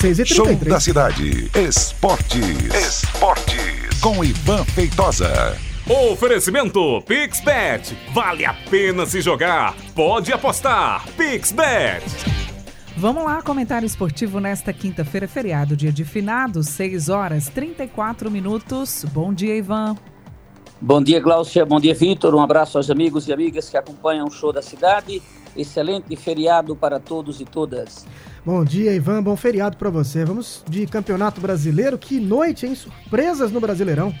Show da cidade. Esportes. Esportes. Com Ivan Feitosa. Oferecimento PixBet. Vale a pena se jogar. Pode apostar. PixBet. Vamos lá, comentário esportivo nesta quinta-feira, feriado, dia de finados, 6 horas 34 minutos. Bom dia, Ivan. Bom dia, Glaucia. Bom dia, Vitor. Um abraço aos amigos e amigas que acompanham o show da cidade. Excelente feriado para todos e todas. Bom dia, Ivan. Bom feriado para você. Vamos de Campeonato Brasileiro. Que noite, hein? Surpresas no Brasileirão.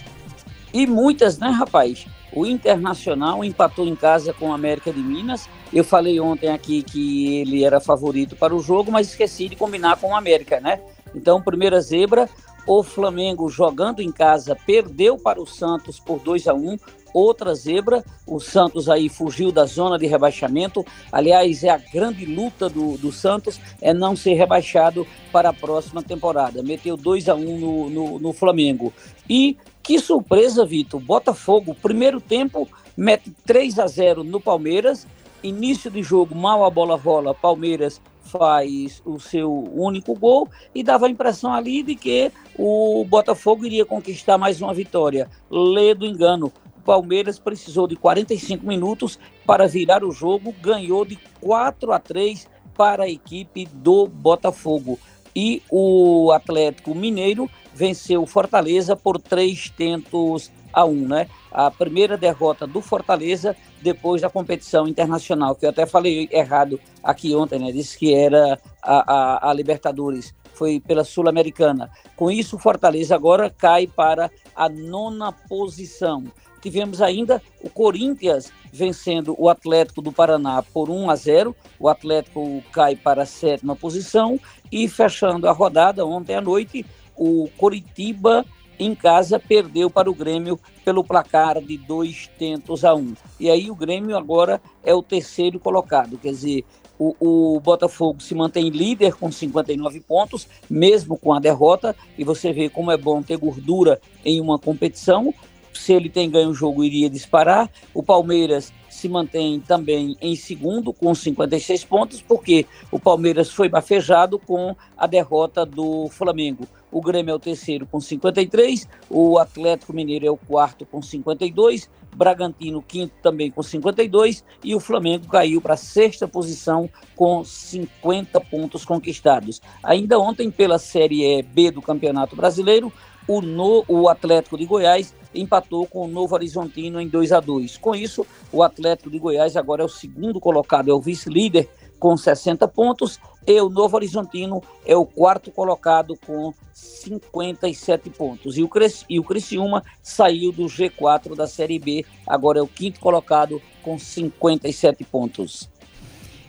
E muitas, né, rapaz? O Internacional empatou em casa com o América de Minas. Eu falei ontem aqui que ele era favorito para o jogo, mas esqueci de combinar com o América, né? Então, primeira zebra, o Flamengo jogando em casa perdeu para o Santos por 2 a 1 outra zebra. O Santos aí fugiu da zona de rebaixamento. Aliás, é a grande luta do, do Santos é não ser rebaixado para a próxima temporada. Meteu 2 a 1 um no, no, no Flamengo. E que surpresa, Vitor. Botafogo, primeiro tempo, mete 3 a 0 no Palmeiras. Início de jogo, mal a bola rola, Palmeiras faz o seu único gol e dava a impressão ali de que o Botafogo iria conquistar mais uma vitória. Lê do engano. Palmeiras precisou de 45 minutos para virar o jogo, ganhou de 4 a 3 para a equipe do Botafogo. E o Atlético Mineiro venceu Fortaleza por três tentos a um, né? A primeira derrota do Fortaleza depois da competição internacional, que eu até falei errado aqui ontem, né? Disse que era a, a, a Libertadores, foi pela Sul-Americana. Com isso, o Fortaleza agora cai para a nona posição. Tivemos ainda o Corinthians vencendo o Atlético do Paraná por 1 a 0. O Atlético cai para a sétima posição e fechando a rodada ontem à noite, o Coritiba em casa perdeu para o Grêmio pelo placar de dois tentos a um. E aí o Grêmio agora é o terceiro colocado, quer dizer, o, o, Botafogo se mantém líder com 59 pontos, mesmo com a derrota, e você vê como é bom ter gordura em uma competição se ele tem ganho o jogo, iria disparar. O Palmeiras se mantém também em segundo com 56 pontos, porque o Palmeiras foi bafejado com a derrota do Flamengo. O Grêmio é o terceiro com 53, o Atlético Mineiro é o quarto com 52, Bragantino quinto também com 52 e o Flamengo caiu para a sexta posição com 50 pontos conquistados. Ainda ontem pela Série B do Campeonato Brasileiro, o, no, o Atlético de Goiás empatou com o Novo Horizontino em 2 a 2 Com isso, o Atlético de Goiás agora é o segundo colocado, é o vice-líder com 60 pontos, e o Novo Horizontino é o quarto colocado com 57 pontos. E o, e o Criciúma saiu do G4 da Série B, agora é o quinto colocado com 57 pontos.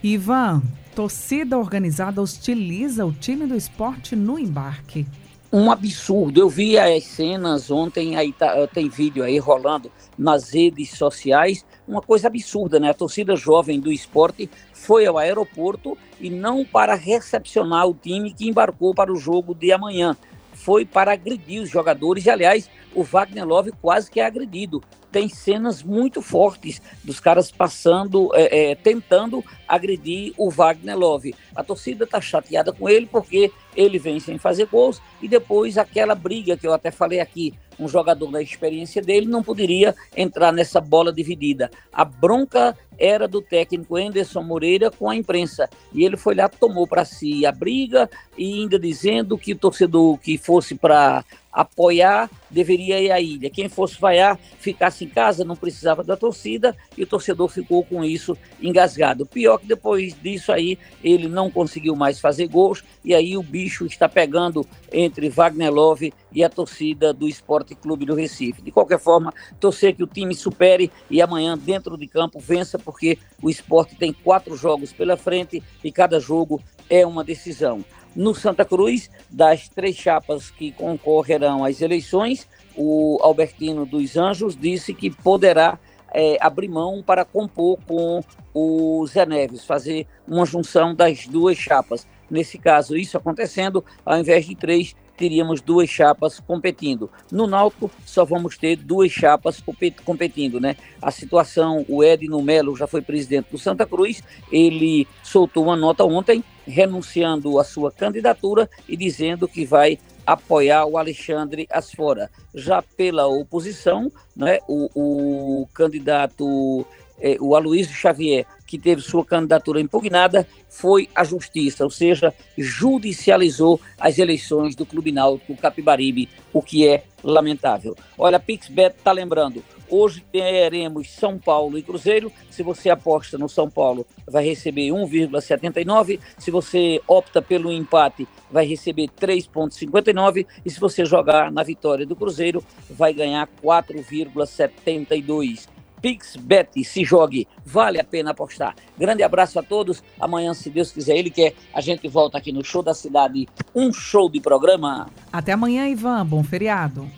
Ivan, torcida organizada hostiliza o time do esporte no embarque um absurdo. Eu vi as cenas ontem, aí tá, tem vídeo aí rolando nas redes sociais, uma coisa absurda, né? A torcida jovem do esporte foi ao aeroporto e não para recepcionar o time que embarcou para o jogo de amanhã. Foi para agredir os jogadores e, aliás, o Wagner Love quase que é agredido tem cenas muito fortes dos caras passando, é, é, tentando agredir o Wagner Love. A torcida está chateada com ele porque ele vem sem fazer gols e depois aquela briga que eu até falei aqui, um jogador da experiência dele não poderia entrar nessa bola dividida. A bronca era do técnico Anderson Moreira com a imprensa. E ele foi lá, tomou para si a briga e ainda dizendo que o torcedor que fosse para apoiar, deveria ir à ilha. Quem fosse vaiar, ficasse em casa, não precisava da torcida, e o torcedor ficou com isso engasgado. Pior que depois disso aí, ele não conseguiu mais fazer gols, e aí o bicho está pegando entre Wagner Love e a torcida do Esporte Clube do Recife. De qualquer forma, torcer que o time supere e amanhã, dentro de campo, vença, porque o esporte tem quatro jogos pela frente e cada jogo é uma decisão. No Santa Cruz, das três chapas que concorrerão às eleições, o Albertino dos Anjos disse que poderá é, abrir mão para compor com o Zé Neves, fazer uma junção das duas chapas. Nesse caso, isso acontecendo, ao invés de três, teríamos duas chapas competindo. No Náutico, só vamos ter duas chapas competindo, né? A situação, o Edno Melo já foi presidente do Santa Cruz, ele soltou uma nota ontem renunciando à sua candidatura e dizendo que vai apoiar o Alexandre Asfora. Já pela oposição, né, o, o candidato, eh, o Aloysio Xavier, que teve sua candidatura impugnada, foi à justiça, ou seja, judicializou as eleições do Clube Náutico Capibaribe, o que é lamentável. Olha, a Pixbet está lembrando, Hoje teremos São Paulo e Cruzeiro. Se você aposta no São Paulo, vai receber 1,79. Se você opta pelo empate, vai receber 3,59. E se você jogar na vitória do Cruzeiro, vai ganhar 4,72. PixBet, se jogue, vale a pena apostar. Grande abraço a todos. Amanhã, se Deus quiser, ele quer, a gente volta aqui no Show da Cidade, um show de programa. Até amanhã, Ivan. Bom feriado.